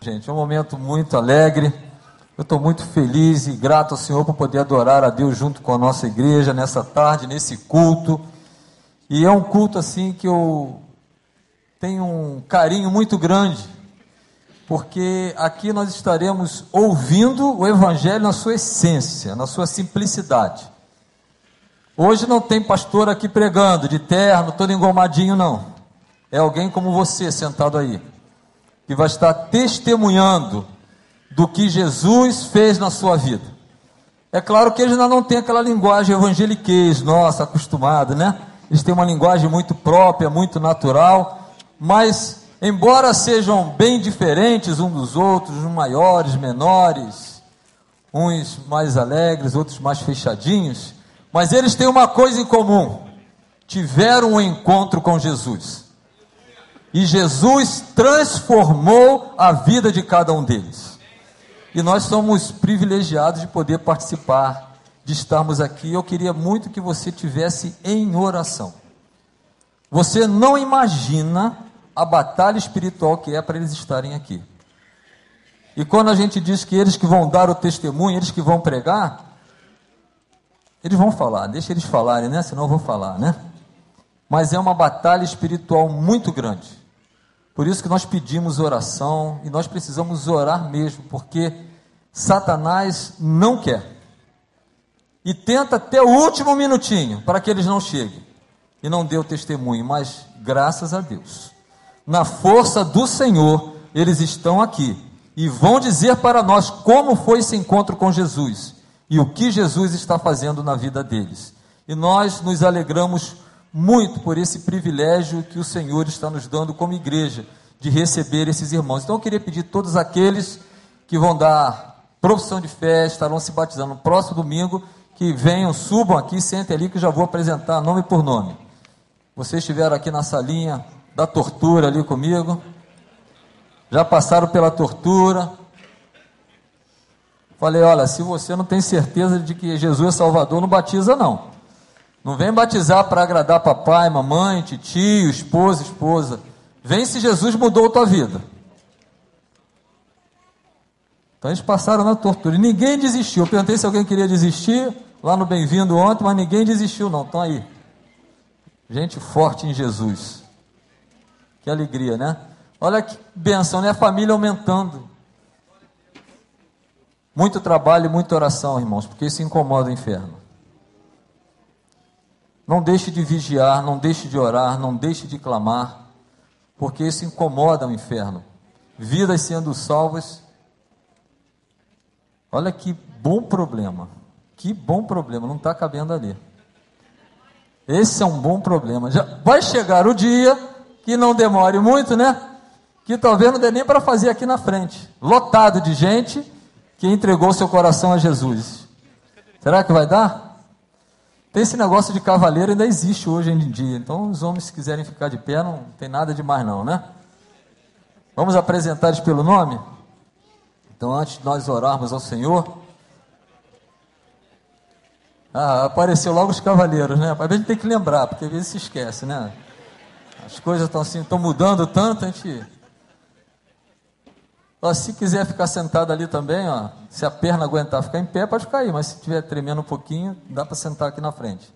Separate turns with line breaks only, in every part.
Gente, é um momento muito alegre. Eu estou muito feliz e grato ao Senhor por poder adorar a Deus junto com a nossa igreja nessa tarde, nesse culto. E é um culto assim que eu tenho um carinho muito grande, porque aqui nós estaremos ouvindo o Evangelho na sua essência, na sua simplicidade. Hoje não tem pastor aqui pregando, de terno, todo engomadinho, não. É alguém como você sentado aí que vai estar testemunhando do que Jesus fez na sua vida. É claro que eles ainda não têm aquela linguagem evangeliquez, nossa, acostumada, né? Eles têm uma linguagem muito própria, muito natural, mas, embora sejam bem diferentes uns dos outros, uns maiores, menores, uns mais alegres, outros mais fechadinhos, mas eles têm uma coisa em comum: tiveram um encontro com Jesus. E Jesus transformou a vida de cada um deles. E nós somos privilegiados de poder participar, de estarmos aqui. Eu queria muito que você tivesse em oração. Você não imagina a batalha espiritual que é para eles estarem aqui. E quando a gente diz que eles que vão dar o testemunho, eles que vão pregar, eles vão falar, deixa eles falarem, né? Senão eu vou falar, né? Mas é uma batalha espiritual muito grande. Por isso que nós pedimos oração e nós precisamos orar mesmo, porque Satanás não quer. E tenta até o último minutinho para que eles não cheguem. E não o testemunho, mas graças a Deus. Na força do Senhor, eles estão aqui e vão dizer para nós como foi esse encontro com Jesus e o que Jesus está fazendo na vida deles. E nós nos alegramos muito por esse privilégio que o Senhor está nos dando como igreja, de receber esses irmãos. Então eu queria pedir todos aqueles que vão dar profissão de fé, estarão se batizando no próximo domingo, que venham, subam aqui, sentem ali, que eu já vou apresentar nome por nome. Vocês estiveram aqui na salinha da tortura ali comigo, já passaram pela tortura. Falei, olha, se você não tem certeza de que Jesus é Salvador, não batiza não. Não vem batizar para agradar papai, mamãe, tio, esposa, esposa. Vem se Jesus mudou a tua vida. Então eles passaram na tortura e ninguém desistiu. Eu perguntei se alguém queria desistir lá no Bem-vindo ontem, mas ninguém desistiu, não. Estão aí. Gente forte em Jesus. Que alegria, né? Olha que benção, né? A família aumentando. Muito trabalho e muita oração, irmãos, porque isso incomoda o inferno. Não deixe de vigiar, não deixe de orar, não deixe de clamar, porque isso incomoda o inferno. Vidas sendo salvas. Olha que bom problema. Que bom problema, não está cabendo ali. Esse é um bom problema. Já vai chegar o dia que não demore muito, né? Que talvez não dê nem para fazer aqui na frente. Lotado de gente que entregou seu coração a Jesus. Será que vai dar? Tem esse negócio de cavaleiro ainda existe hoje em dia. Então, os homens, se quiserem ficar de pé, não tem nada de mais, não, né? Vamos apresentar eles pelo nome? Então, antes de nós orarmos ao Senhor. Ah, apareceu logo os cavaleiros, né? A gente tem que lembrar, porque às vezes se esquece, né? As coisas estão assim, estão mudando tanto, a gente Ó, se quiser ficar sentado ali também, ó, se a perna aguentar ficar em pé, pode ficar aí, mas se estiver tremendo um pouquinho, dá para sentar aqui na frente.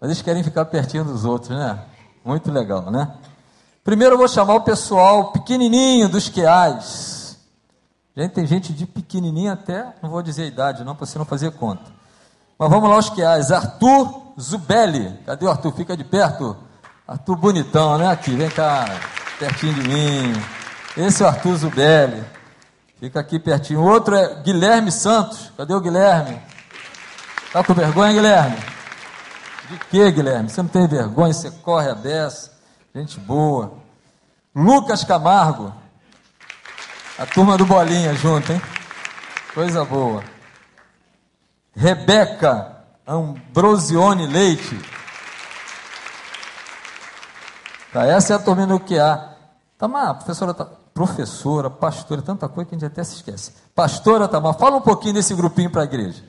Mas eles querem ficar pertinho dos outros, né? Muito legal, né? Primeiro eu vou chamar o pessoal pequenininho dos queais. Gente, tem gente de pequenininho até, não vou dizer a idade não, para você não fazer conta. Mas vamos lá os queais. Arthur Zubelli. Cadê o Arthur? Fica de perto. Arthur bonitão, né? Aqui, vem cá, pertinho de mim. Esse é o Arthur Zubelli. Fica aqui pertinho. Outro é Guilherme Santos. Cadê o Guilherme? Tá com vergonha, Guilherme? De que, Guilherme? Você não tem vergonha, você corre a beça. Gente boa. Lucas Camargo. A turma do Bolinha junto, hein? Coisa boa. Rebeca Ambrosione Leite. Tá, essa é a turma do QA. Tá, mas a professora tá professora, pastora, tanta coisa que a gente até se esquece. Pastora Tamar, fala um pouquinho desse grupinho para a igreja.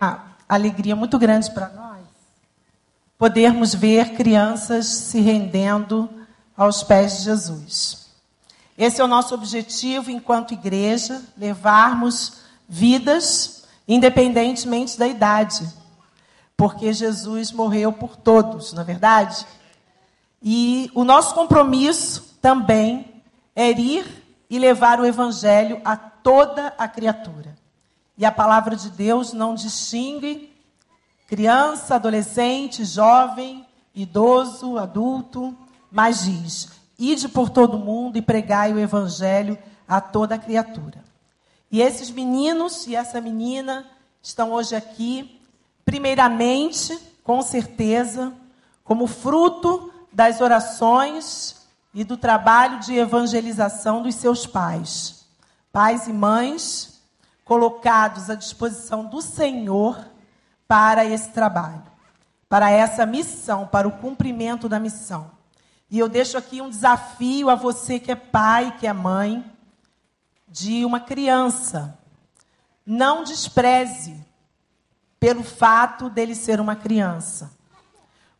Ah, alegria muito grande para nós podermos ver crianças se rendendo aos pés de Jesus. Esse é o nosso objetivo enquanto igreja, levarmos vidas independentemente da idade. Porque Jesus morreu por todos, na é verdade? E o nosso compromisso também é ir e levar o evangelho a toda a criatura. E a palavra de Deus não distingue criança, adolescente, jovem, idoso, adulto, mas diz: ide por todo mundo e pregai o evangelho a toda criatura. E esses meninos e essa menina estão hoje aqui, primeiramente, com certeza, como fruto das orações e do trabalho de evangelização dos seus pais. Pais e mães colocados à disposição do Senhor para esse trabalho, para essa missão, para o cumprimento da missão. E eu deixo aqui um desafio a você que é pai, que é mãe de uma criança. Não despreze pelo fato dele ser uma criança.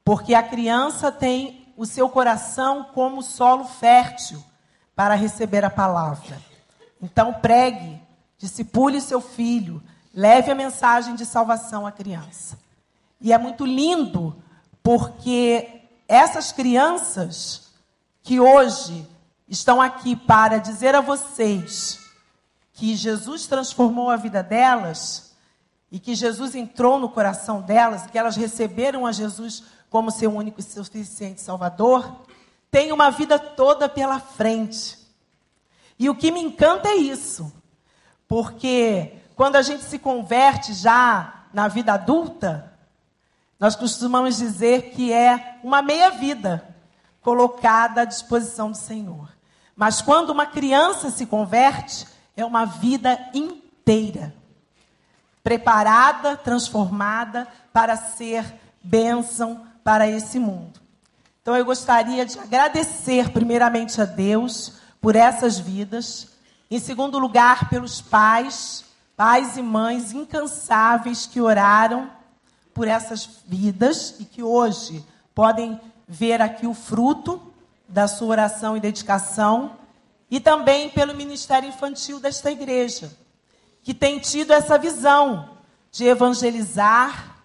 Porque a criança tem o seu coração como solo fértil para receber a palavra. Então pregue, discipule seu filho, leve a mensagem de salvação à criança. E é muito lindo porque essas crianças que hoje estão aqui para dizer a vocês que Jesus transformou a vida delas e que Jesus entrou no coração delas, que elas receberam a Jesus como seu único e suficiente Salvador, têm uma vida toda pela frente. E o que me encanta é isso, porque quando a gente se converte já na vida adulta, nós costumamos dizer que é uma meia-vida colocada à disposição do Senhor. Mas quando uma criança se converte, é uma vida inteira preparada, transformada para ser bênção para esse mundo. Então eu gostaria de agradecer primeiramente a Deus por essas vidas, em segundo lugar pelos pais, pais e mães incansáveis que oraram por essas vidas e que hoje podem ver aqui o fruto da sua oração e dedicação, e também pelo ministério infantil desta igreja, que tem tido essa visão de evangelizar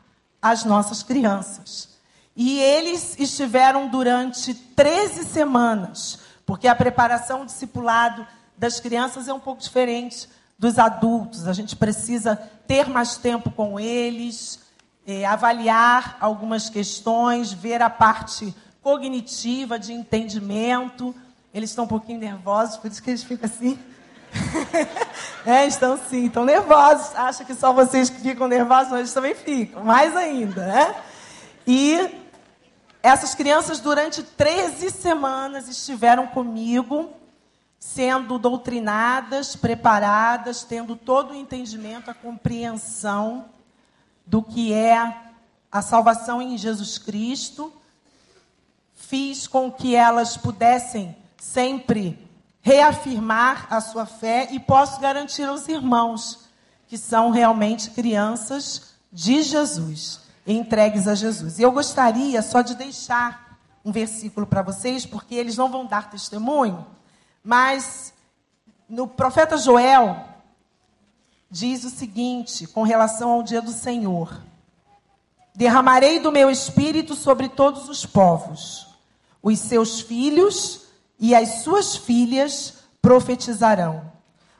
as nossas crianças. E eles estiveram durante 13 semanas, porque a preparação, discipulado das crianças é um pouco diferente dos adultos. A gente precisa ter mais tempo com eles, é, avaliar algumas questões, ver a parte cognitiva de entendimento. Eles estão um pouquinho nervosos, por isso que eles ficam assim. é, estão sim, estão nervosos. Acha que só vocês que ficam nervosos, mas eles também ficam, mais ainda, né? E essas crianças, durante 13 semanas, estiveram comigo, sendo doutrinadas, preparadas, tendo todo o entendimento, a compreensão do que é a salvação em Jesus Cristo. Fiz com que elas pudessem sempre reafirmar a sua fé e posso garantir aos irmãos que são realmente crianças de Jesus, entregues a Jesus. E eu gostaria só de deixar um versículo para vocês, porque eles não vão dar testemunho, mas no profeta Joel, diz o seguinte com relação ao dia do Senhor: Derramarei do meu espírito sobre todos os povos. Os seus filhos e as suas filhas profetizarão.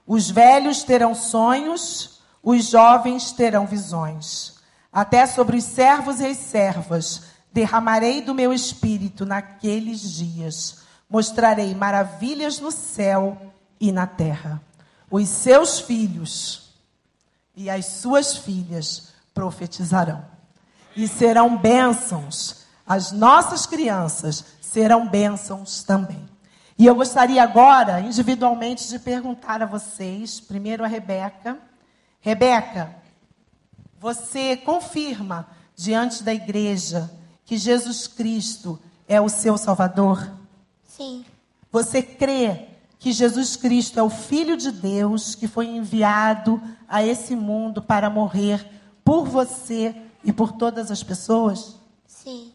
Os velhos terão sonhos, os jovens terão visões. Até sobre os servos e as servas derramarei do meu espírito naqueles dias. Mostrarei maravilhas no céu e na terra. Os seus filhos e as suas filhas profetizarão. E serão bênçãos. As nossas crianças serão bênçãos também. E eu gostaria agora, individualmente, de perguntar a vocês, primeiro a Rebeca. Rebeca, você confirma diante da igreja que Jesus Cristo é o seu Salvador?
Sim.
Você crê que Jesus Cristo é o Filho de Deus que foi enviado a esse mundo para morrer por você e por todas as pessoas?
Sim.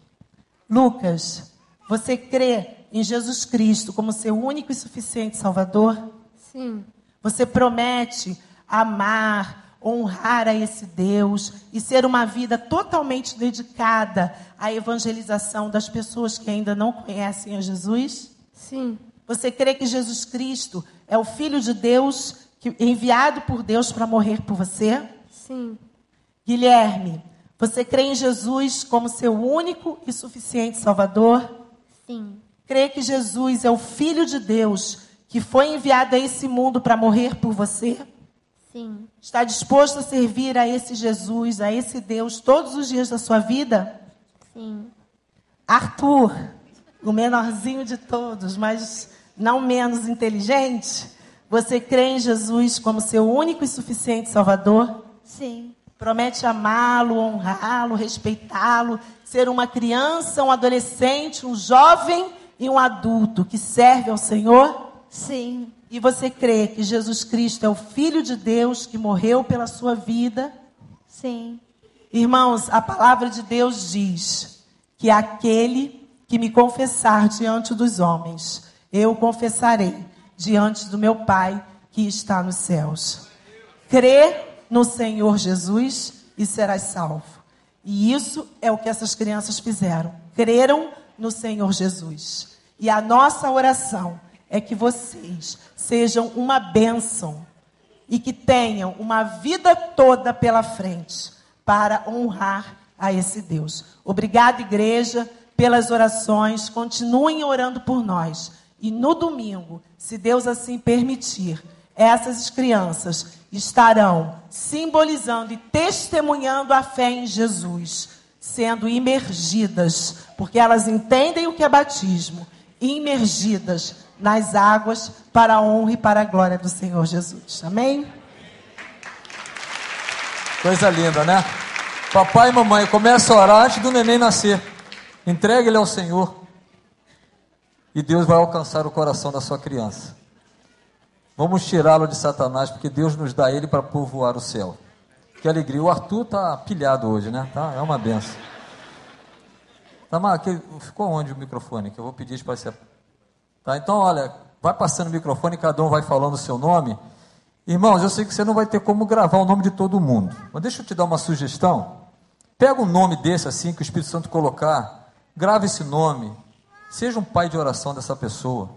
Lucas, você crê em Jesus Cristo como seu único e suficiente Salvador?
Sim.
Você promete amar, honrar a esse Deus e ser uma vida totalmente dedicada à evangelização das pessoas que ainda não conhecem a Jesus?
Sim.
Você crê que Jesus Cristo é o Filho de Deus que, enviado por Deus para morrer por você?
Sim.
Guilherme, você crê em Jesus como seu único e suficiente Salvador?
Sim.
Crê que Jesus é o Filho de Deus que foi enviado a esse mundo para morrer por você?
Sim.
Está disposto a servir a esse Jesus, a esse Deus, todos os dias da sua vida?
Sim.
Arthur, o menorzinho de todos, mas não menos inteligente, você crê em Jesus como seu único e suficiente Salvador?
Sim.
Promete amá-lo, honrá-lo, respeitá-lo, ser uma criança, um adolescente, um jovem e um adulto que serve ao Senhor?
Sim.
E você crê que Jesus Cristo é o Filho de Deus que morreu pela sua vida?
Sim.
Irmãos, a palavra de Deus diz que aquele que me confessar diante dos homens, eu confessarei diante do meu Pai que está nos céus. Crê no Senhor Jesus e serás salvo. E isso é o que essas crianças fizeram. Creram no Senhor Jesus. E a nossa oração é que vocês sejam uma bênção e que tenham uma vida toda pela frente para honrar a esse Deus. Obrigada, igreja, pelas orações. Continuem orando por nós. E no domingo, se Deus assim permitir, essas crianças estarão simbolizando e testemunhando a fé em Jesus, sendo imergidas, porque elas entendem o que é batismo, imergidas nas águas para a honra e para a glória do Senhor Jesus. Amém?
Coisa linda, né? Papai e mamãe, começa a orar antes do neném nascer. Entregue ele ao Senhor. E Deus vai alcançar o coração da sua criança. Vamos tirá-lo de Satanás, porque Deus nos dá ele para povoar o céu. Que alegria. O Arthur está pilhado hoje, né? Tá? É uma benção. Tá, ficou onde o microfone? Que eu vou pedir para você. Tá? Então, olha, vai passando o microfone, cada um vai falando o seu nome. Irmãos, eu sei que você não vai ter como gravar o nome de todo mundo. Mas deixa eu te dar uma sugestão. Pega um nome desse assim que o Espírito Santo colocar, grave esse nome. Seja um pai de oração dessa pessoa.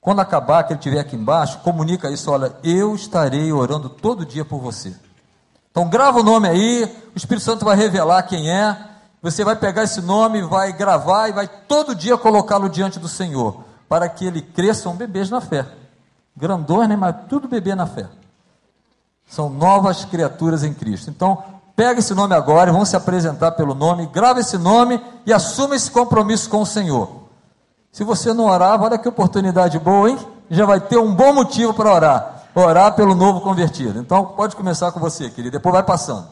Quando acabar, que ele estiver aqui embaixo, comunica isso, olha, eu estarei orando todo dia por você. Então grava o nome aí, o Espírito Santo vai revelar quem é. Você vai pegar esse nome, vai gravar e vai todo dia colocá-lo diante do Senhor, para que ele cresça um bebês na fé. Grandões, né? Mas tudo bebê na fé. São novas criaturas em Cristo. Então, pega esse nome agora vão se apresentar pelo nome, grava esse nome e assuma esse compromisso com o Senhor. Se você não orar, olha que oportunidade boa, hein? Já vai ter um bom motivo para orar. Orar pelo novo convertido. Então, pode começar com você, querido. Depois vai passando.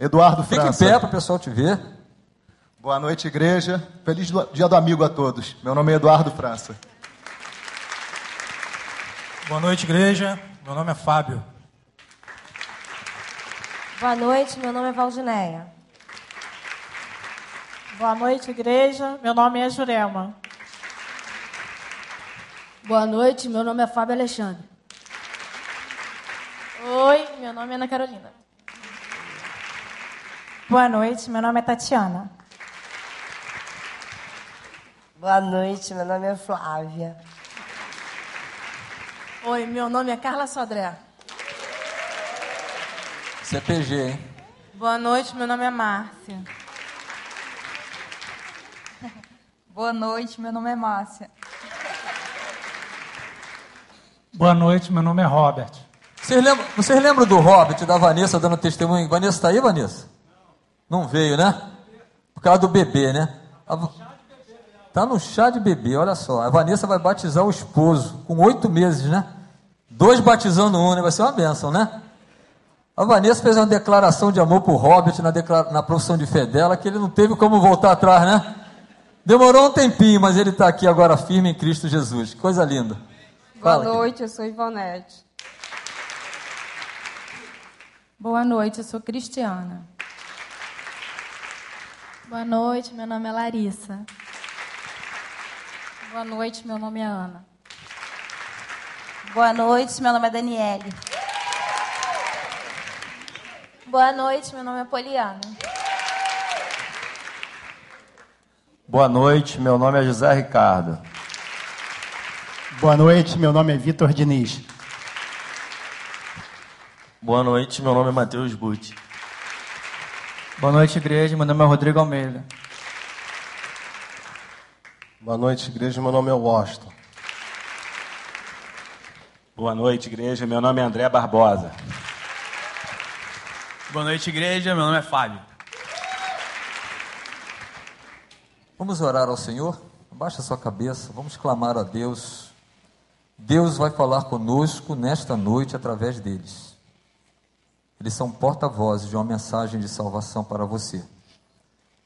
Eduardo
Fique
França.
em pé para o pessoal te ver.
Boa noite, igreja. Feliz dia do amigo a todos. Meu nome é Eduardo França.
Boa noite, igreja. Meu nome é Fábio.
Boa noite, meu nome é Valdineia.
Boa noite, igreja. Meu nome é Jurema.
Boa noite, meu nome é Fábio Alexandre.
Oi, meu nome é Ana Carolina.
Boa noite, meu nome é Tatiana.
Boa noite, meu nome é Flávia.
Oi, meu nome é Carla Sodré.
CPG, hein?
Boa noite, meu nome é Márcia.
Boa noite, meu nome é Márcia.
Boa noite, meu nome é Robert.
Vocês lembram, vocês lembram do Robert, da Vanessa dando testemunho? Vanessa está aí, Vanessa? Não veio, né? Por causa do bebê, né? Está no chá de bebê, olha só. A Vanessa vai batizar o esposo, com oito meses, né? Dois batizando um, né? Vai ser uma bênção, né? A Vanessa fez uma declaração de amor para o Robert na, na profissão de fé dela, que ele não teve como voltar atrás, né? Demorou um tempinho, mas ele está aqui agora firme em Cristo Jesus. Que coisa linda.
Boa noite, eu sou Ivonete.
Boa noite, eu sou Cristiana. Boa noite, meu nome é Larissa.
Boa noite, meu nome é Ana.
Boa noite, meu nome é Daniele.
Boa noite, meu nome é Poliana.
Boa noite, meu nome é José Ricardo.
Boa noite, meu nome é Vitor Diniz.
Boa noite, meu nome é Matheus Butti.
Boa noite, igreja. Meu nome é Rodrigo Almeida.
Boa noite, igreja. Meu nome é Washington.
Boa noite, igreja. Meu nome é André Barbosa.
Boa noite, igreja. Meu nome é Fábio.
Vamos orar ao Senhor? Abaixa sua cabeça, vamos clamar a Deus. Deus vai falar conosco nesta noite através deles. Eles são porta-vozes de uma mensagem de salvação para você.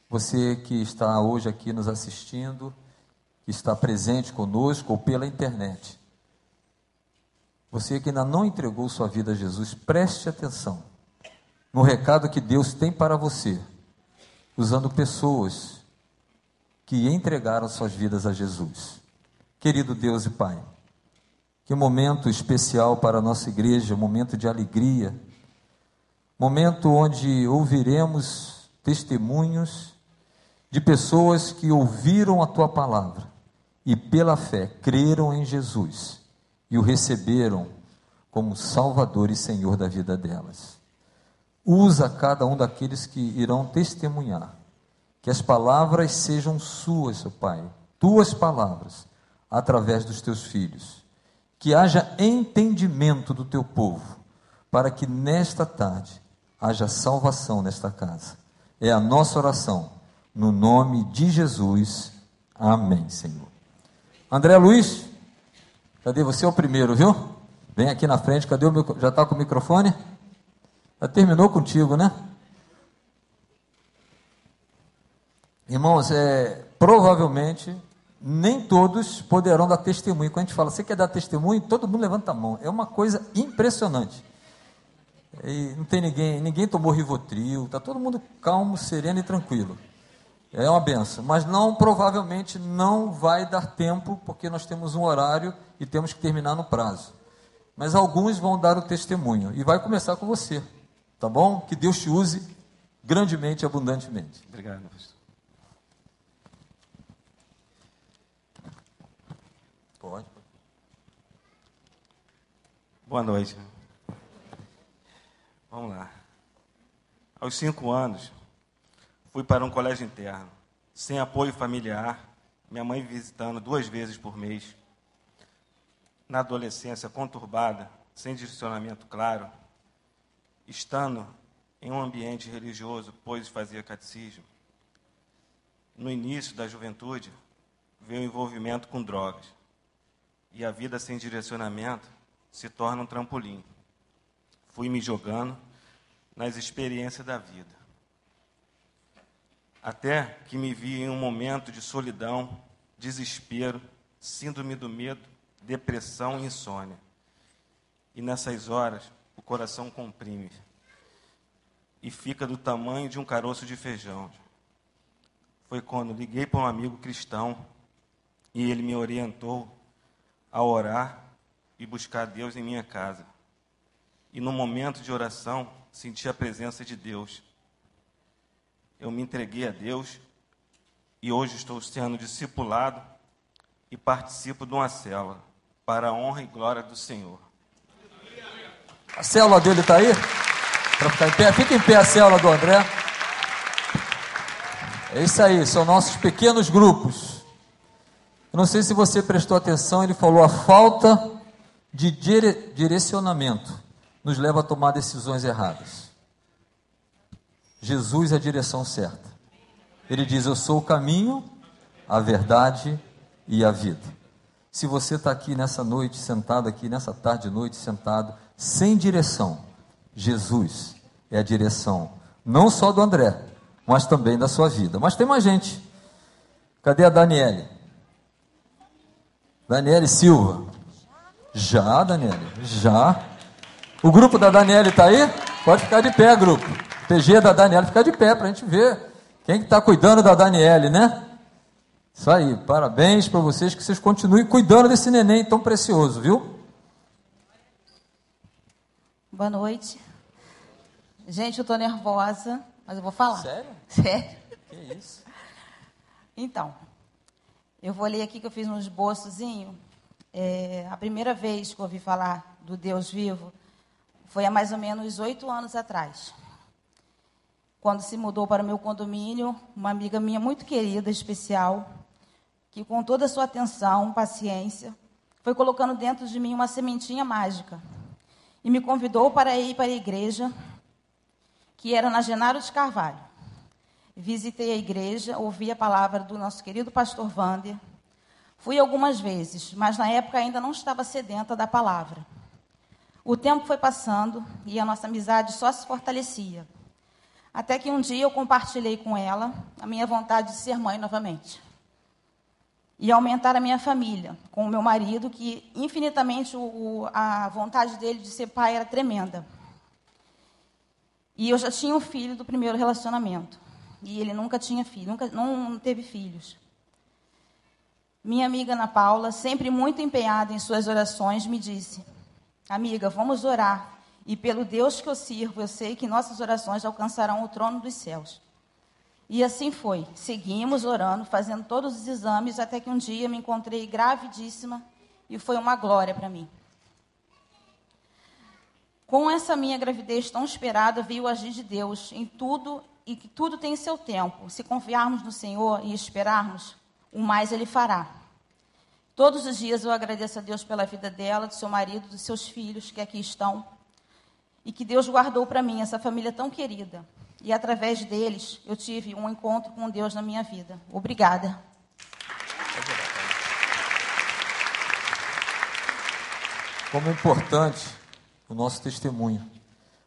Você que está hoje aqui nos assistindo, que está presente conosco ou pela internet. Você que ainda não entregou sua vida a Jesus, preste atenção no recado que Deus tem para você, usando pessoas que entregaram suas vidas a Jesus. Querido Deus e Pai, que momento especial para a nossa igreja, momento de alegria, momento onde ouviremos testemunhos de pessoas que ouviram a tua palavra e pela fé creram em Jesus e o receberam como Salvador e Senhor da vida delas. Usa cada um daqueles que irão testemunhar, que as palavras sejam suas, seu Pai, tuas palavras, através dos teus filhos. Que haja entendimento do teu povo, para que nesta tarde haja salvação nesta casa. É a nossa oração, no nome de Jesus. Amém, Senhor. André Luiz, cadê você? É o primeiro, viu? Vem aqui na frente, cadê o meu. Já está com o microfone? Já terminou contigo, né? Irmãos, é, provavelmente nem todos poderão dar testemunho. Quando a gente fala, você quer dar testemunho? Todo mundo levanta a mão. É uma coisa impressionante. E não tem ninguém, ninguém tomou Rivotril, está todo mundo calmo, sereno e tranquilo. É uma benção, mas não, provavelmente não vai dar tempo, porque nós temos um horário e temos que terminar no prazo. Mas alguns vão dar o testemunho, e vai começar com você, tá bom? Que Deus te use grandemente e abundantemente.
Obrigado, pastor.
Pode.
Boa noite. Vamos lá. Aos cinco anos, fui para um colégio interno, sem apoio familiar, minha mãe visitando duas vezes por mês. Na adolescência conturbada, sem direcionamento claro, estando em um ambiente religioso, pois fazia catecismo. No início da juventude, veio o envolvimento com drogas. E a vida sem direcionamento se torna um trampolim fui me jogando nas experiências da vida. Até que me vi em um momento de solidão, desespero, síndrome do medo, depressão e insônia. E nessas horas, o coração comprime e fica do tamanho de um caroço de feijão. Foi quando liguei para um amigo cristão e ele me orientou a orar e buscar Deus em minha casa e no momento de oração senti a presença de Deus. Eu me entreguei a Deus e hoje estou sendo discipulado e participo de uma célula para a honra e glória do Senhor.
A célula dele está aí? Para ficar em pé? Fica em pé a célula do André. É isso aí, são nossos pequenos grupos. Eu não sei se você prestou atenção, ele falou a falta de dire direcionamento nos leva a tomar decisões erradas. Jesus é a direção certa. Ele diz: Eu sou o caminho, a verdade e a vida. Se você está aqui nessa noite, sentado aqui, nessa tarde e noite, sentado, sem direção, Jesus é a direção, não só do André, mas também da sua vida. Mas tem mais gente. Cadê a Daniele? Daniele Silva. Já, Daniele, já. O grupo da Daniele está aí? Pode ficar de pé, grupo. PG da Daniele, ficar de pé para a gente ver Quem que está cuidando da Daniele, né? Isso aí, parabéns para vocês, que vocês continuem cuidando desse neném tão precioso, viu?
Boa noite. Gente, eu estou nervosa, mas eu vou falar.
Sério?
Sério.
Que isso?
Então, eu vou ler aqui que eu fiz um esboçozinho. É, a primeira vez que eu ouvi falar do Deus vivo foi há mais ou menos oito anos atrás. Quando se mudou para o meu condomínio, uma amiga minha muito querida, especial, que com toda a sua atenção, paciência, foi colocando dentro de mim uma sementinha mágica e me convidou para ir para a igreja, que era na Genaro de Carvalho. Visitei a igreja, ouvi a palavra do nosso querido pastor Wander. Fui algumas vezes, mas na época ainda não estava sedenta da palavra. O tempo foi passando e a nossa amizade só se fortalecia. Até que um dia eu compartilhei com ela a minha vontade de ser mãe novamente. E aumentar a minha família, com o meu marido, que infinitamente o, a vontade dele de ser pai era tremenda. E eu já tinha um filho do primeiro relacionamento. E ele nunca tinha filho, nunca não teve filhos. Minha amiga Ana Paula, sempre muito empenhada em suas orações, me disse: Amiga, vamos orar. E pelo Deus que eu sirvo, eu sei que nossas orações alcançarão o trono dos céus. E assim foi. Seguimos orando, fazendo todos os exames, até que um dia me encontrei gravidíssima e foi uma glória para mim. Com essa minha gravidez tão esperada, veio o agir de Deus em tudo e que tudo tem seu tempo. Se confiarmos no Senhor e esperarmos, o mais Ele fará. Todos os dias eu agradeço a Deus pela vida dela, do seu marido, dos seus filhos que aqui estão. E que Deus guardou para mim essa família tão querida. E através deles, eu tive um encontro com Deus na minha vida. Obrigada.
Como é importante o nosso testemunho.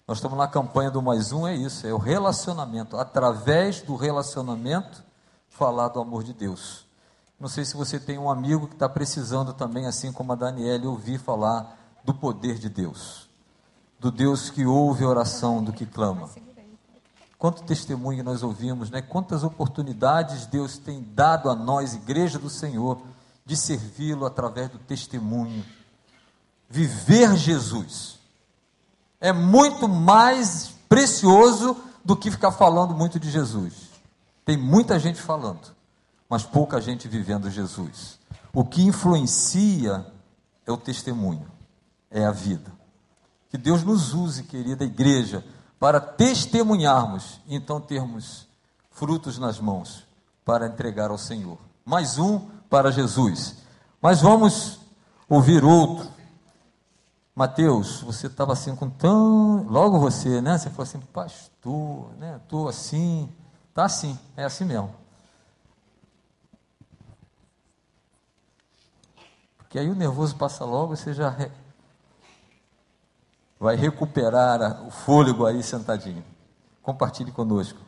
Nós estamos na campanha do Mais Um, é isso, é o relacionamento. Através do relacionamento, falar do amor de Deus. Não sei se você tem um amigo que está precisando também, assim como a Daniela, ouvir falar do poder de Deus. Do Deus que ouve a oração do que clama. Quanto testemunho nós ouvimos, né? Quantas oportunidades Deus tem dado a nós, igreja do Senhor, de servi-lo através do testemunho. Viver Jesus é muito mais precioso do que ficar falando muito de Jesus. Tem muita gente falando, mas pouca gente vivendo Jesus. O que influencia é o testemunho, é a vida. Que Deus nos use, querida igreja, para testemunharmos, então termos frutos nas mãos para entregar ao Senhor. Mais um para Jesus. Mas vamos ouvir outro. Mateus, você estava assim com tão. Logo você, né? Você falou assim, pastor, né? Estou assim. Tá assim, é assim mesmo. Porque aí o nervoso passa logo, você já vai recuperar o fôlego aí sentadinho. Compartilhe conosco.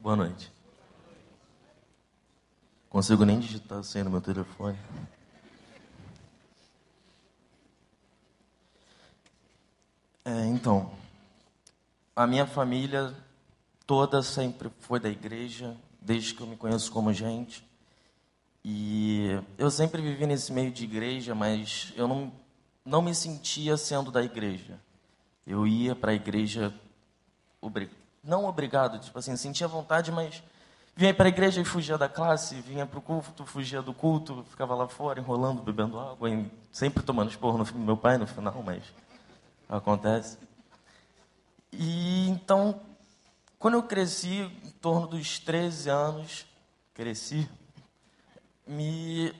Boa noite. Consigo nem digitar a senha no meu telefone. É, então, a minha família toda sempre foi da igreja, desde que eu me conheço como gente. E eu sempre vivi nesse meio de igreja, mas eu não não me sentia sendo da igreja. Eu ia para a igreja, não obrigado, tipo assim, sentia vontade, mas vinha para a igreja e fugia da classe, vinha para o culto, fugia do culto, ficava lá fora enrolando, bebendo água, sempre tomando esporro no meu pai no final, mas acontece. E então, quando eu cresci, em torno dos 13 anos, cresci, me,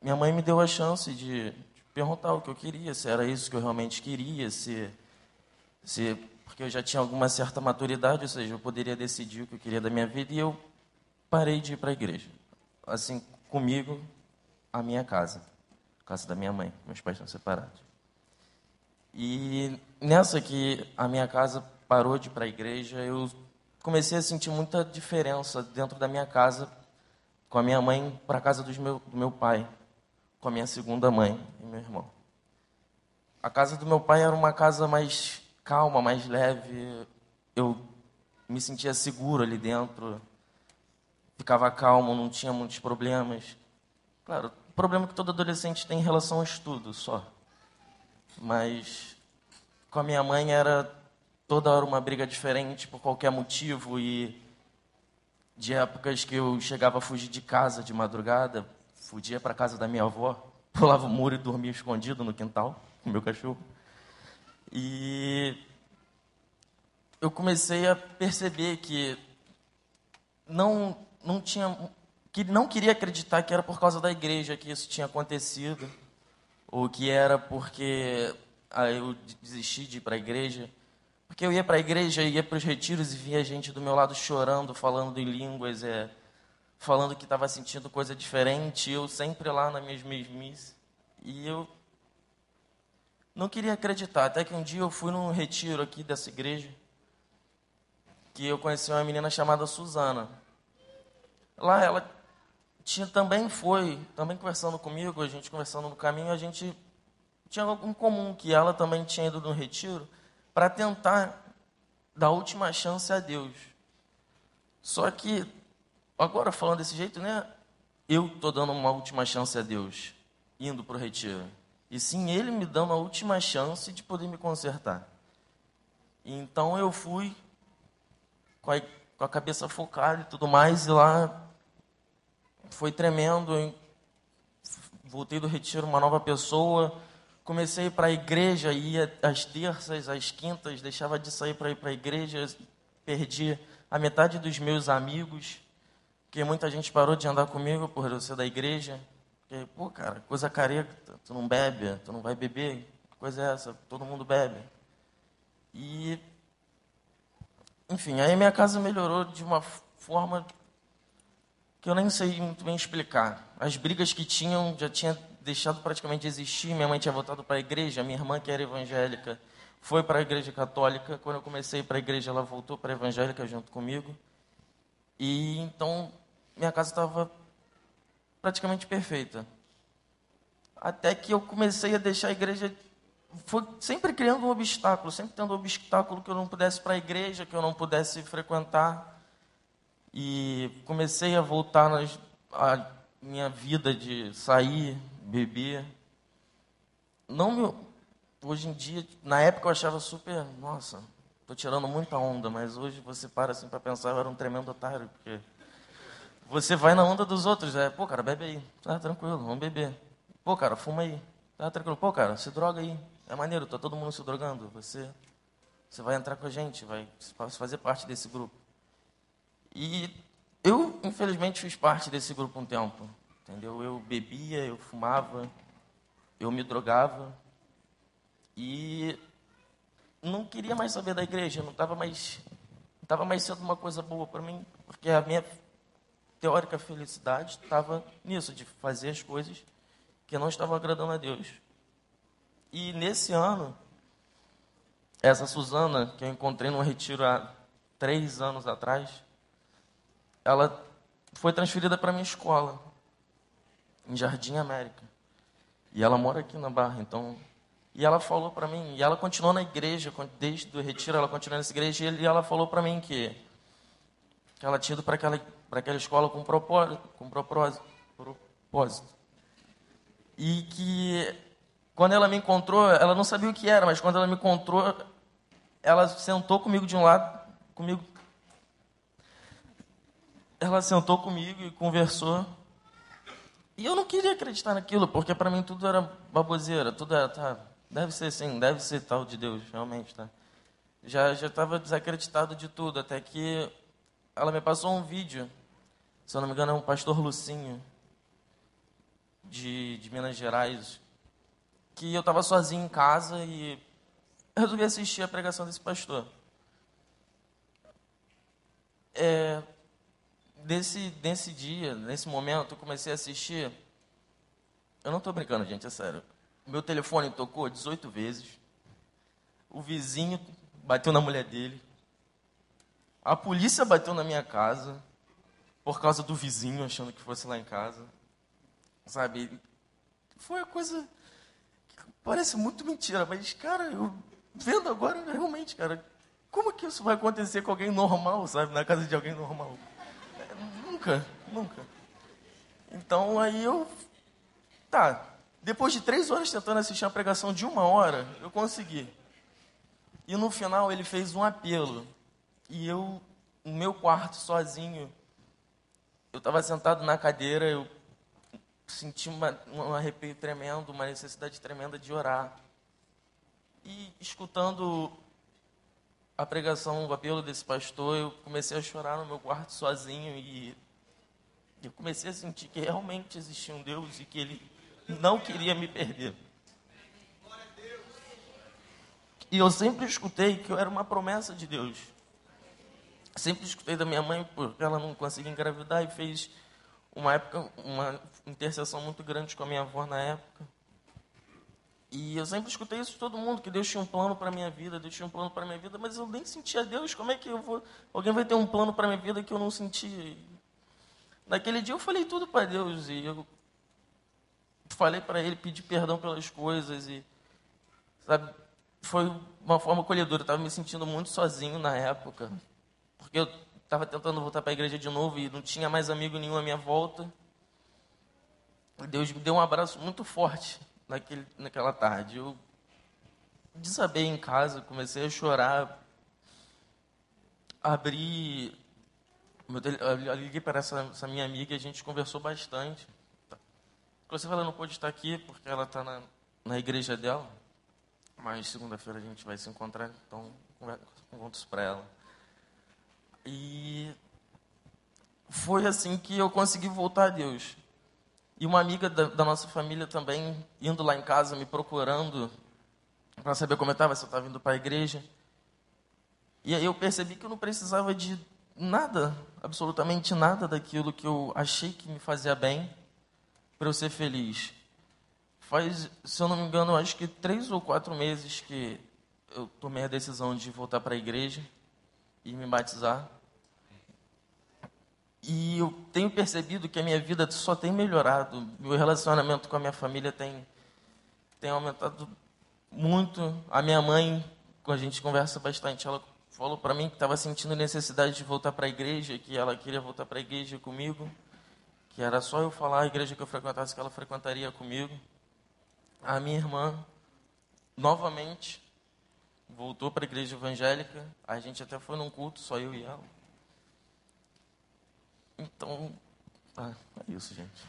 minha mãe me deu a chance de perguntar o que eu queria, se era isso que eu realmente queria, se, se porque eu já tinha alguma certa maturidade, ou seja, eu poderia decidir o que eu queria da minha vida e eu parei de ir para a igreja. Assim, comigo, a minha casa, a casa da minha mãe, meus pais estão separados. E nessa que a minha casa parou de ir para a igreja, eu comecei a sentir muita diferença dentro da minha casa com a minha mãe para a casa do meu, do meu pai com a minha segunda mãe e meu irmão. A casa do meu pai era uma casa mais calma, mais leve. Eu me sentia seguro ali dentro, ficava calmo, não tinha muitos problemas. Claro, o problema que todo adolescente tem em relação ao estudo só. Mas com a minha mãe era toda hora uma briga diferente por qualquer motivo e de épocas que eu chegava a fugir de casa de madrugada, fugia para casa da minha avó, pulava o muro e dormia escondido no quintal com meu cachorro. E eu comecei a perceber que não não tinha que não queria acreditar que era por causa da igreja que isso tinha acontecido ou que era porque ah, eu desisti de ir para a igreja porque eu ia para a igreja ia para os retiros e via gente do meu lado chorando falando em línguas é falando que estava sentindo coisa diferente eu sempre lá na minha mesmice e eu não queria acreditar até que um dia eu fui num retiro aqui dessa igreja que eu conheci uma menina chamada Suzana. Lá ela tinha também foi, também conversando comigo, a gente conversando no caminho, a gente tinha algo em comum que ela também tinha ido no retiro para tentar dar última chance a Deus. Só que agora falando desse jeito, né? Eu tô dando uma última chance a Deus indo para o retiro. E sim, ele me dando a última chance de poder me consertar. Então eu fui com a, com a cabeça focada e tudo mais, e lá foi tremendo. Voltei do retiro uma nova pessoa. Comecei para a igreja, ia às terças, às quintas, deixava de sair para ir para a igreja. Perdi a metade dos meus amigos, porque muita gente parou de andar comigo por eu ser da igreja. Porque, pô, cara, coisa careta, tu não bebe, tu não vai beber, que coisa é essa? Todo mundo bebe. E enfim, aí minha casa melhorou de uma forma que eu nem sei muito bem explicar. As brigas que tinham já tinha deixado praticamente de existir. Minha mãe tinha voltado para a igreja, minha irmã, que era evangélica, foi para a igreja católica. Quando eu comecei para a igreja, ela voltou para a evangélica junto comigo. E então minha casa estava praticamente perfeita. Até que eu comecei a deixar a igreja foi sempre criando um obstáculo, sempre tendo um obstáculo que eu não pudesse para a igreja, que eu não pudesse frequentar. E comecei a voltar nas, a minha vida de sair, beber. Não meu, hoje em dia, na época eu achava super, nossa, tô tirando muita onda, mas hoje você para assim para pensar, eu era um tremendo otário, porque você vai na onda dos outros, é, pô, cara, bebe aí, tá tranquilo, vamos beber. Pô, cara, fuma aí, tá tranquilo. Pô, cara, se droga aí, é maneiro, tá todo mundo se drogando. Você, você vai entrar com a gente, vai fazer parte desse grupo. E eu, infelizmente, fiz parte desse grupo um tempo. Entendeu? Eu bebia, eu fumava, eu me drogava. E não queria mais saber da igreja, não estava mais, estava mais sendo uma coisa boa para mim, porque a minha teórica felicidade estava nisso, de fazer as coisas que não estavam agradando a Deus. E nesse ano, essa Suzana, que eu encontrei no retiro há três anos atrás, ela foi transferida para minha escola, em Jardim América. E ela mora aqui na Barra, então. E ela falou para mim, e ela continuou na igreja, desde o retiro ela continuou nessa igreja, e ela falou para mim que, que ela tinha ido para aquela, aquela escola com propósito, com propósito. E que quando ela me encontrou, ela não sabia o que era, mas quando ela me encontrou, ela sentou comigo de um lado, comigo. Ela sentou comigo e conversou. E eu não queria acreditar naquilo, porque para mim tudo era baboseira, tudo era, tá, deve ser assim, deve ser tal de Deus, realmente, tá. Já já estava desacreditado de tudo, até que ela me passou um vídeo, se eu não me engano é um pastor Lucinho, de, de Minas Gerais, que eu estava sozinho em casa e resolvi assistir a pregação desse pastor. É, desse, nesse dia, nesse momento, eu comecei a assistir. Eu não estou brincando, gente, é sério. Meu telefone tocou 18 vezes. O vizinho bateu na mulher dele. A polícia bateu na minha casa por causa do vizinho achando que fosse lá em casa. Sabe? Foi a coisa Parece muito mentira, mas, cara, eu vendo agora, realmente, cara, como que isso vai acontecer com alguém normal, sabe? Na casa de alguém normal. Nunca, nunca. Então aí eu. Tá. Depois de três horas tentando assistir a pregação de uma hora, eu consegui. E no final ele fez um apelo. E eu, no meu quarto, sozinho, eu estava sentado na cadeira, eu senti uma, um arrepio tremendo, uma necessidade tremenda de orar. E escutando a pregação, o apelo desse pastor, eu comecei a chorar no meu quarto sozinho e eu comecei a sentir que realmente existia um Deus e que ele não queria me perder. E eu sempre escutei que eu era uma promessa de Deus. Sempre escutei da minha mãe porque ela não conseguia engravidar e fez uma época uma intercessão muito grande com a minha avó na época. E eu sempre escutei isso de todo mundo que Deus tinha um plano para minha vida, Deus tinha um plano para minha vida, mas eu nem sentia Deus. Como é que eu vou? Alguém vai ter um plano para minha vida que eu não sentia? Naquele dia eu falei tudo para Deus e eu falei para Ele, pedi perdão pelas coisas e, sabe, foi uma forma acolhedora. Eu estava me sentindo muito sozinho na época, porque eu estava tentando voltar para a igreja de novo e não tinha mais amigo nenhum à minha volta. Deus me deu um abraço muito forte naquele, naquela tarde. Eu desabei em casa, comecei a chorar, abri eu liguei para essa, essa, minha amiga e a gente conversou bastante. Inclusive, ela não pôde estar aqui porque ela está na, na igreja dela. Mas segunda-feira a gente vai se encontrar, então conto isso para ela. E foi assim que eu consegui voltar a Deus. E uma amiga da, da nossa família também, indo lá em casa, me procurando para saber como eu estava, se eu estava indo para a igreja. E aí eu percebi que eu não precisava de nada, absolutamente nada daquilo que eu achei que me fazia bem para eu ser feliz. Faz, se eu não me engano, acho que três ou quatro meses que eu tomei a decisão de voltar para a igreja e me batizar. E eu tenho percebido que a minha vida só tem melhorado. Meu relacionamento com a minha família tem, tem aumentado muito. A minha mãe, a gente conversa bastante, ela falou para mim que estava sentindo necessidade de voltar para a igreja, que ela queria voltar para a igreja comigo, que era só eu falar a igreja que eu frequentasse que ela frequentaria comigo. A minha irmã, novamente, voltou para a igreja evangélica. A gente até foi num culto, só eu e ela. Então, ah, é isso, gente.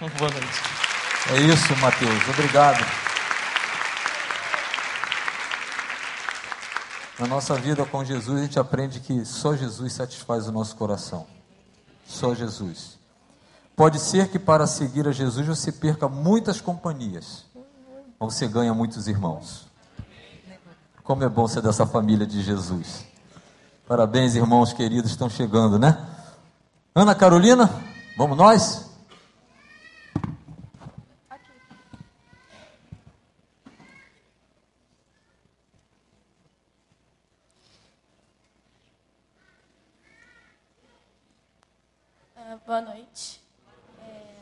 Boa noite.
É isso, Mateus. Obrigado. Na nossa vida com Jesus, a gente aprende que só Jesus satisfaz o nosso coração. Só Jesus. Pode ser que para seguir a Jesus você perca muitas companhias, mas você ganha muitos irmãos. Como é bom ser dessa família de Jesus. Parabéns, irmãos queridos, estão chegando, né? Ana Carolina, vamos nós?
Boa noite. É,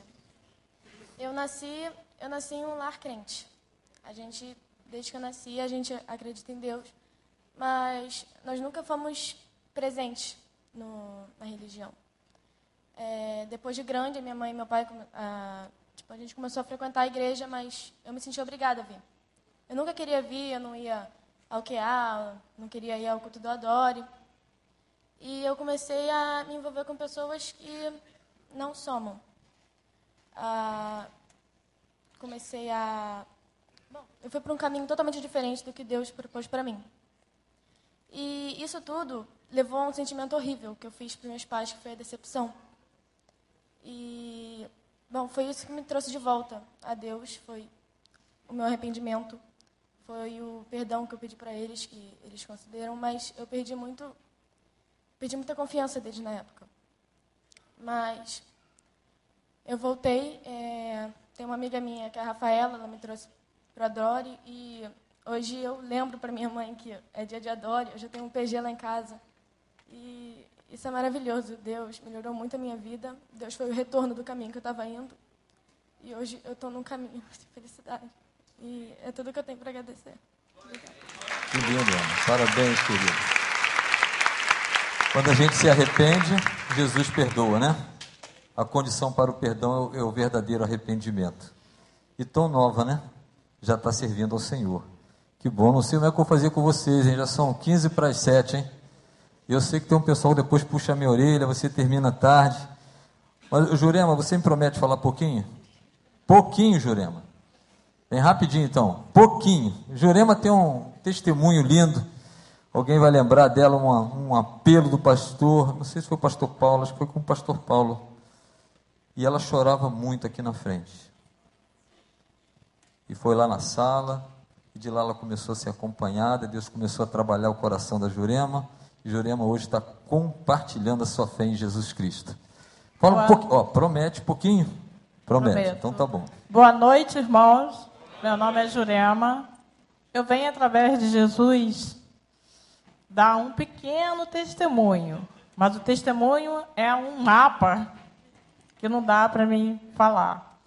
eu nasci, eu nasci em um lar crente. A gente, desde que eu nasci, a gente acredita em Deus, mas nós nunca fomos presentes no, na religião. É, depois de grande, minha mãe e meu pai, a, tipo, a gente começou a frequentar a igreja, mas eu me senti obrigada a vir. Eu nunca queria vir, eu não ia ao QA, não queria ir ao culto do Adore. E eu comecei a me envolver com pessoas que não somam. Ah, comecei a. Bom, eu fui para um caminho totalmente diferente do que Deus propôs para mim. E isso tudo levou a um sentimento horrível que eu fiz para meus pais, que foi a decepção. E, bom, foi isso que me trouxe de volta a Deus, foi o meu arrependimento, foi o perdão que eu pedi para eles, que eles consideram, mas eu perdi muito, perdi muita confiança deles na época. Mas eu voltei, é, tem uma amiga minha que é a Rafaela, ela me trouxe para a Dori e hoje eu lembro para minha mãe que é dia de Adore, eu já tenho um PG lá em casa. E isso é maravilhoso. Deus melhorou muito a minha vida. Deus foi o retorno do caminho que eu estava indo. E hoje eu estou num caminho de felicidade. E é tudo que eu tenho para agradecer.
Que lindo, Ana. Parabéns, querido. Quando a gente se arrepende, Jesus perdoa, né? A condição para o perdão é o verdadeiro arrependimento. E tão nova, né? Já está servindo ao Senhor. Que bom, não sei como é que eu vou fazer com vocês, hein? Já são 15 para as 7, hein? Eu sei que tem um pessoal que depois puxa a minha orelha, você termina tarde. Mas, Jurema, você me promete falar pouquinho? Pouquinho, Jurema. Bem rapidinho, então. Pouquinho. Jurema tem um testemunho lindo. Alguém vai lembrar dela uma, um apelo do pastor, não sei se foi o pastor Paulo, acho que foi com o pastor Paulo. E ela chorava muito aqui na frente. E foi lá na sala, e de lá ela começou a ser acompanhada, Deus começou a trabalhar o coração da Jurema, e Jurema hoje está compartilhando a sua fé em Jesus Cristo. Fala um pouquinho, ó, promete pouquinho? Promete, Prometo. então tá bom.
Boa noite, irmãos. Meu nome é Jurema. Eu venho através de Jesus dar um pequeno testemunho, mas o testemunho é um mapa que não dá para mim falar.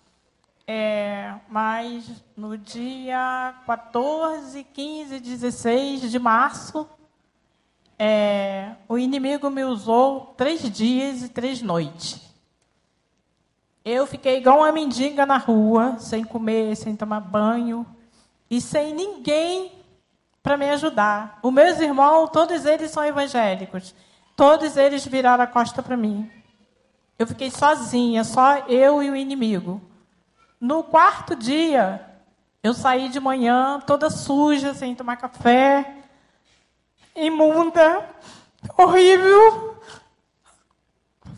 É, mas no dia 14, 15, 16 de março, é, o inimigo me usou três dias e três noites. Eu fiquei igual uma mendiga na rua, sem comer, sem tomar banho e sem ninguém para me ajudar. Os meus irmãos, todos eles são evangélicos. Todos eles viraram a costa para mim. Eu fiquei sozinha, só eu e o inimigo. No quarto dia, eu saí de manhã toda suja, sem tomar café, imunda, horrível.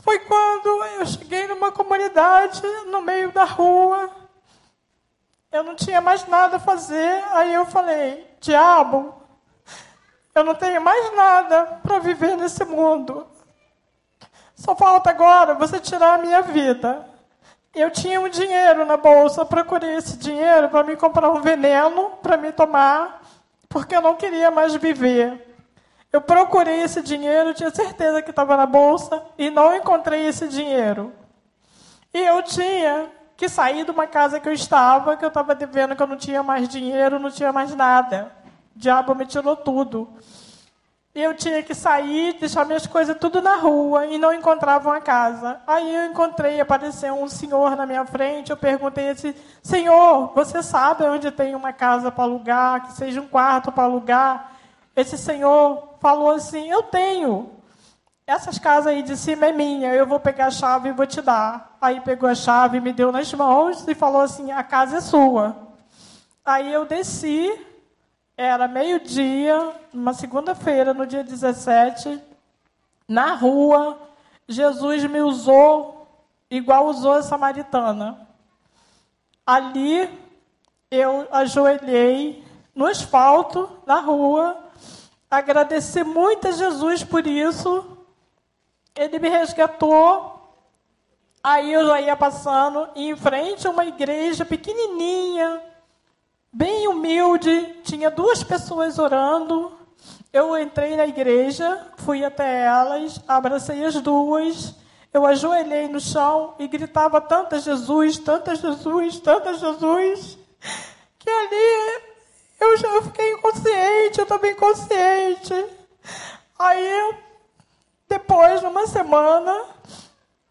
Foi quando eu cheguei numa comunidade no meio da rua. Eu não tinha mais nada a fazer. Aí eu falei: Diabo, eu não tenho mais nada para viver nesse mundo. Só falta agora você tirar a minha vida. Eu tinha um dinheiro na bolsa, procurei esse dinheiro para me comprar um veneno para me tomar, porque eu não queria mais viver. Eu procurei esse dinheiro, tinha certeza que estava na bolsa e não encontrei esse dinheiro. E eu tinha que sair de uma casa que eu estava, que eu estava devendo, que eu não tinha mais dinheiro, não tinha mais nada. O diabo me tirou tudo. Eu tinha que sair, deixar minhas coisas tudo na rua e não encontrava uma casa. Aí eu encontrei, apareceu um senhor na minha frente. Eu perguntei assim: Senhor, você sabe onde tem uma casa para alugar, que seja um quarto para alugar? Esse senhor falou assim: Eu tenho. Essas casas aí de cima é minha, eu vou pegar a chave e vou te dar. Aí pegou a chave, me deu nas mãos e falou assim: A casa é sua. Aí eu desci, era meio-dia, uma segunda-feira, no dia 17, na rua, Jesus me usou igual usou a samaritana. Ali eu ajoelhei no asfalto, na rua, agradecer muito a Jesus por isso. Ele me resgatou. Aí eu já ia passando em frente a uma igreja pequenininha, bem humilde, tinha duas pessoas orando. Eu entrei na igreja, fui até elas, abracei as duas, eu ajoelhei no chão e gritava tanta Jesus, tanta Jesus, tanta Jesus, que ali eu já fiquei inconsciente, eu também inconsciente. Aí, depois, numa semana,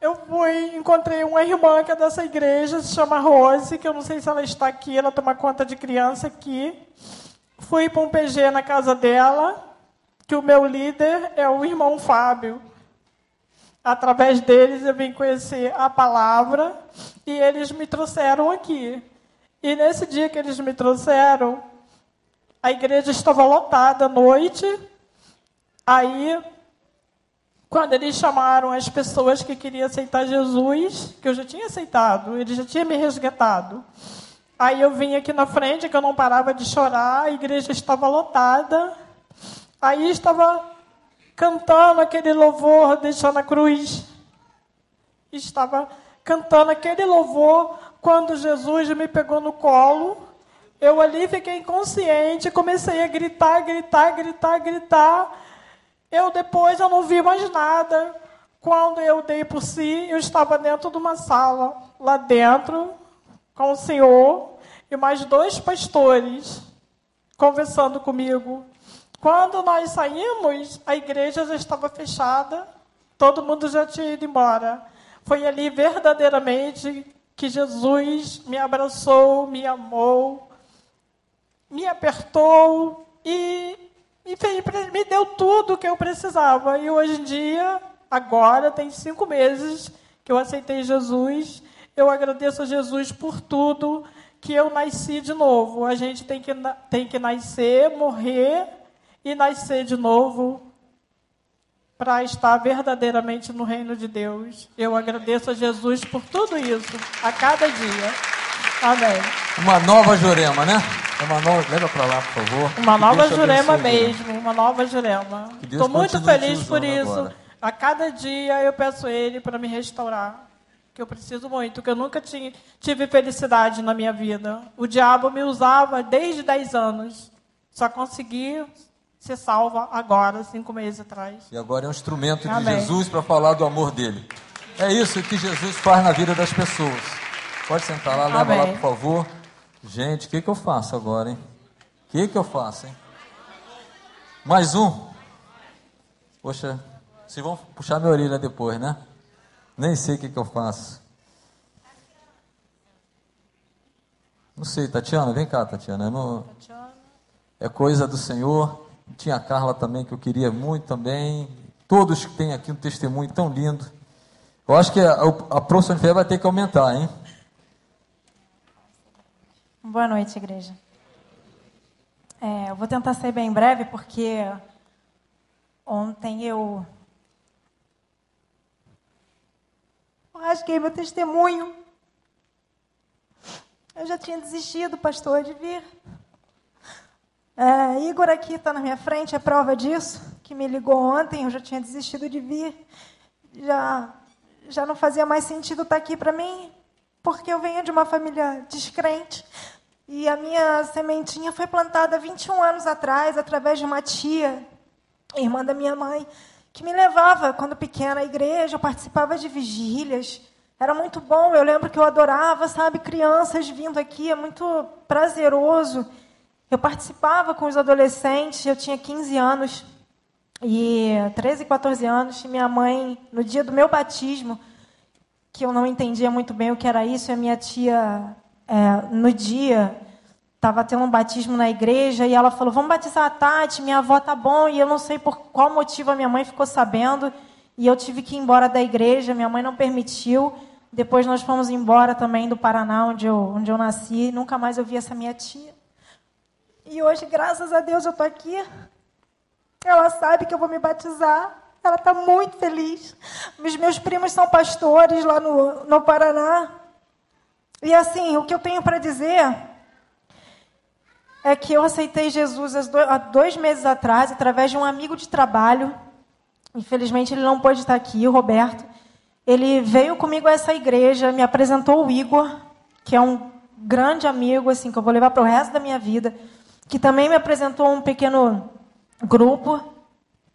eu fui, encontrei uma irmã que é dessa igreja, se chama Rose, que eu não sei se ela está aqui, ela toma conta de criança aqui. Fui para um PG na casa dela, que o meu líder é o irmão Fábio. Através deles eu vim conhecer a palavra e eles me trouxeram aqui. E nesse dia que eles me trouxeram, a igreja estava lotada à noite. Aí, quando eles chamaram as pessoas que queriam aceitar Jesus, que eu já tinha aceitado, ele já tinha me resgatado. Aí eu vim aqui na frente, que eu não parava de chorar, a igreja estava lotada. Aí estava cantando aquele louvor, deixando a cruz. Estava cantando aquele louvor quando Jesus me pegou no colo eu ali fiquei inconsciente, comecei a gritar, gritar, gritar, gritar. Eu depois eu não vi mais nada. Quando eu dei por si, eu estava dentro de uma sala, lá dentro, com o Senhor e mais dois pastores conversando comigo. Quando nós saímos, a igreja já estava fechada, todo mundo já tinha ido embora. Foi ali verdadeiramente que Jesus me abraçou, me amou, me apertou e, e me deu tudo o que eu precisava. E hoje em dia, agora, tem cinco meses que eu aceitei Jesus. Eu agradeço a Jesus por tudo que eu nasci de novo. A gente tem que, tem que nascer, morrer e nascer de novo para estar verdadeiramente no reino de Deus. Eu agradeço a Jesus por tudo isso, a cada dia. Amém.
Uma nova Jurema, né? Uma nova, leva para lá, por favor.
Uma nova Jurema mesmo, uma nova Jurema. Estou muito feliz por isso. Agora. A cada dia eu peço Ele para me restaurar, que eu preciso muito, que eu nunca tinha, tive felicidade na minha vida. O diabo me usava desde 10 anos. Só consegui ser salva agora, cinco meses atrás.
E agora é um instrumento Amém. de Jesus para falar do amor dele. É isso que Jesus faz na vida das pessoas. Pode sentar lá, leva Amém. lá, por favor. Gente, o que, que eu faço agora, hein? O que, que eu faço, hein? Mais um. Poxa, vocês vão puxar minha orelha depois, né? Nem sei o que, que eu faço. Não sei, Tatiana, vem cá, Tatiana. Não... É coisa do Senhor. Tinha a Carla também, que eu queria muito também. Todos que têm aqui um testemunho tão lindo. Eu acho que a, a profissão de fé vai ter que aumentar, hein?
Boa noite, igreja. É, eu vou tentar ser bem breve, porque ontem eu rasguei meu testemunho. Eu já tinha desistido, pastor, de vir. É, Igor aqui está na minha frente, é prova disso, que me ligou ontem, eu já tinha desistido de vir. Já, já não fazia mais sentido estar tá aqui para mim, porque eu venho de uma família descrente. E a minha sementinha foi plantada 21 anos atrás, através de uma tia, irmã da minha mãe, que me levava, quando pequena, à igreja, participava de vigílias. Era muito bom, eu lembro que eu adorava, sabe, crianças vindo aqui, é muito prazeroso. Eu participava com os adolescentes, eu tinha 15 anos, e 13, 14 anos, e minha mãe, no dia do meu batismo, que eu não entendia muito bem o que era isso, e a minha tia, é, no dia, estava tendo um batismo na igreja, e ela falou, vamos batizar a Tati, minha avó tá bom, e eu não sei por qual motivo a minha mãe ficou sabendo, e eu tive que ir embora da igreja, minha mãe não permitiu, depois nós fomos embora também do Paraná, onde eu, onde eu nasci, nunca mais eu vi essa minha tia. E hoje, graças a Deus, eu estou aqui. Ela sabe que eu vou me batizar. Ela está muito feliz. Os meus primos são pastores lá no, no Paraná. E assim, o que eu tenho para dizer é que eu aceitei Jesus há dois meses atrás, através de um amigo de trabalho. Infelizmente, ele não pôde estar aqui, o Roberto. Ele veio comigo a essa igreja, me apresentou o Igor, que é um grande amigo, assim, que eu vou levar para o resto da minha vida que também me apresentou um pequeno grupo,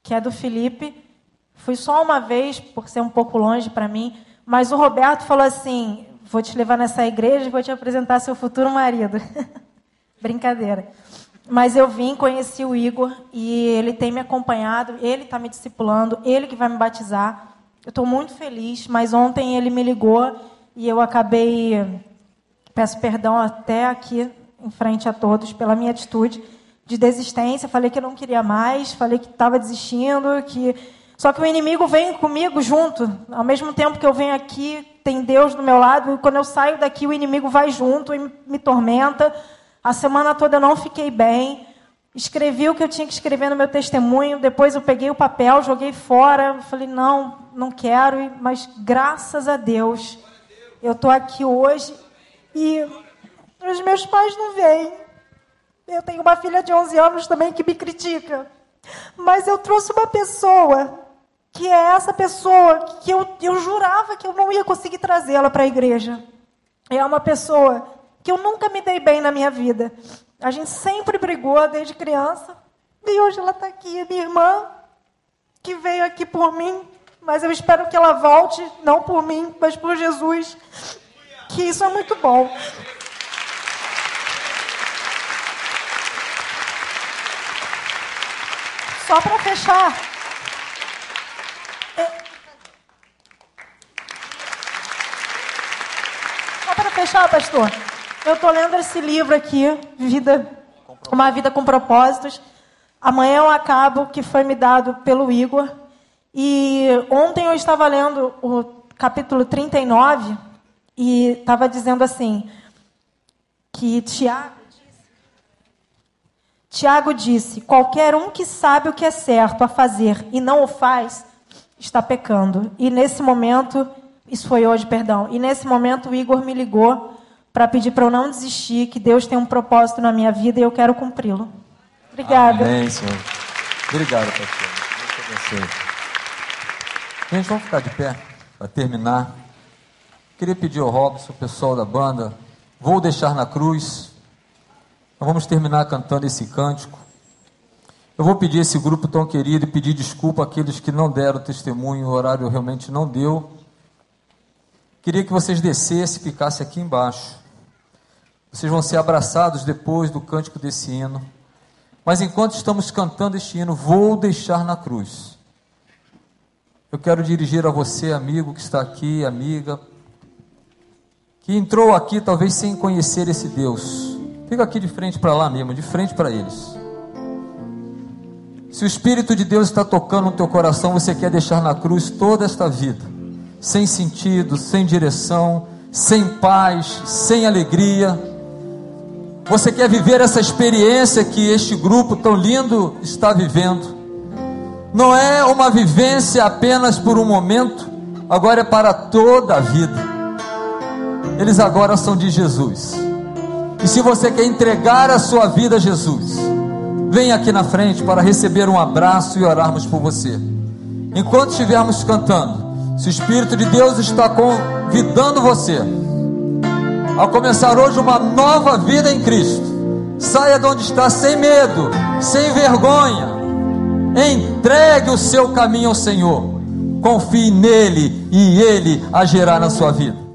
que é do Felipe. Fui só uma vez, por ser um pouco longe para mim, mas o Roberto falou assim: vou te levar nessa igreja e vou te apresentar seu futuro marido. Brincadeira. Mas eu vim, conheci o Igor e ele tem me acompanhado, ele está me discipulando, ele que vai me batizar. Eu estou muito feliz, mas ontem ele me ligou e eu acabei, peço perdão até aqui em frente a todos pela minha atitude de desistência. Falei que eu não queria mais, falei que estava desistindo, que só que o inimigo vem comigo junto. Ao mesmo tempo que eu venho aqui, tem Deus do meu lado, e quando eu saio daqui, o inimigo vai junto e me tormenta. A semana toda eu não fiquei bem. Escrevi o que eu tinha que escrever no meu testemunho, depois eu peguei o papel, joguei fora, falei, não, não quero, mas graças a Deus, eu estou aqui hoje e os meus pais não veem. Eu tenho uma filha de 11 anos também que me critica. Mas eu trouxe uma pessoa que é essa pessoa que eu, eu jurava que eu não ia conseguir trazê-la para a igreja. É uma pessoa que eu nunca me dei bem na minha vida. A gente sempre brigou desde criança. E hoje ela está aqui, minha irmã, que veio aqui por mim. Mas eu espero que ela volte, não por mim, mas por Jesus. Que isso é muito bom. só para fechar. É... Fechar, pastor. Eu estou lendo esse livro aqui, Vida, Uma Vida com Propósitos. Amanhã eu acabo, que foi me dado pelo Igor. E ontem eu estava lendo o capítulo 39 e estava dizendo assim, que Tiago disse, Tiago disse: qualquer um que sabe o que é certo a fazer e não o faz, está pecando. E nesse momento, isso foi hoje, perdão, e nesse momento o Igor me ligou para pedir para eu não desistir, que Deus tem um propósito na minha vida e eu quero cumpri-lo. Obrigada.
Amém, Senhor. Obrigado, pastor. Gente, vamos ficar de pé para terminar. Queria pedir ao Robson, o pessoal da banda, vou deixar na cruz. Nós vamos terminar cantando esse cântico. Eu vou pedir esse grupo tão querido e pedir desculpa àqueles que não deram testemunho, o horário realmente não deu. Queria que vocês descessem e ficassem aqui embaixo. Vocês vão ser abraçados depois do cântico desse hino. Mas enquanto estamos cantando este hino, vou deixar na cruz. Eu quero dirigir a você, amigo que está aqui, amiga, que entrou aqui talvez sem conhecer esse Deus. Fica aqui de frente para lá mesmo, de frente para eles. Se o Espírito de Deus está tocando no teu coração, você quer deixar na cruz toda esta vida, sem sentido, sem direção, sem paz, sem alegria. Você quer viver essa experiência que este grupo tão lindo está vivendo. Não é uma vivência apenas por um momento, agora é para toda a vida. Eles agora são de Jesus. E se você quer entregar a sua vida a Jesus, venha aqui na frente para receber um abraço e orarmos por você. Enquanto estivermos cantando, se o Espírito de Deus está convidando você a começar hoje uma nova vida em Cristo, saia de onde está sem medo, sem vergonha Entregue o seu caminho ao Senhor. Confie nele e ele agirá na sua vida.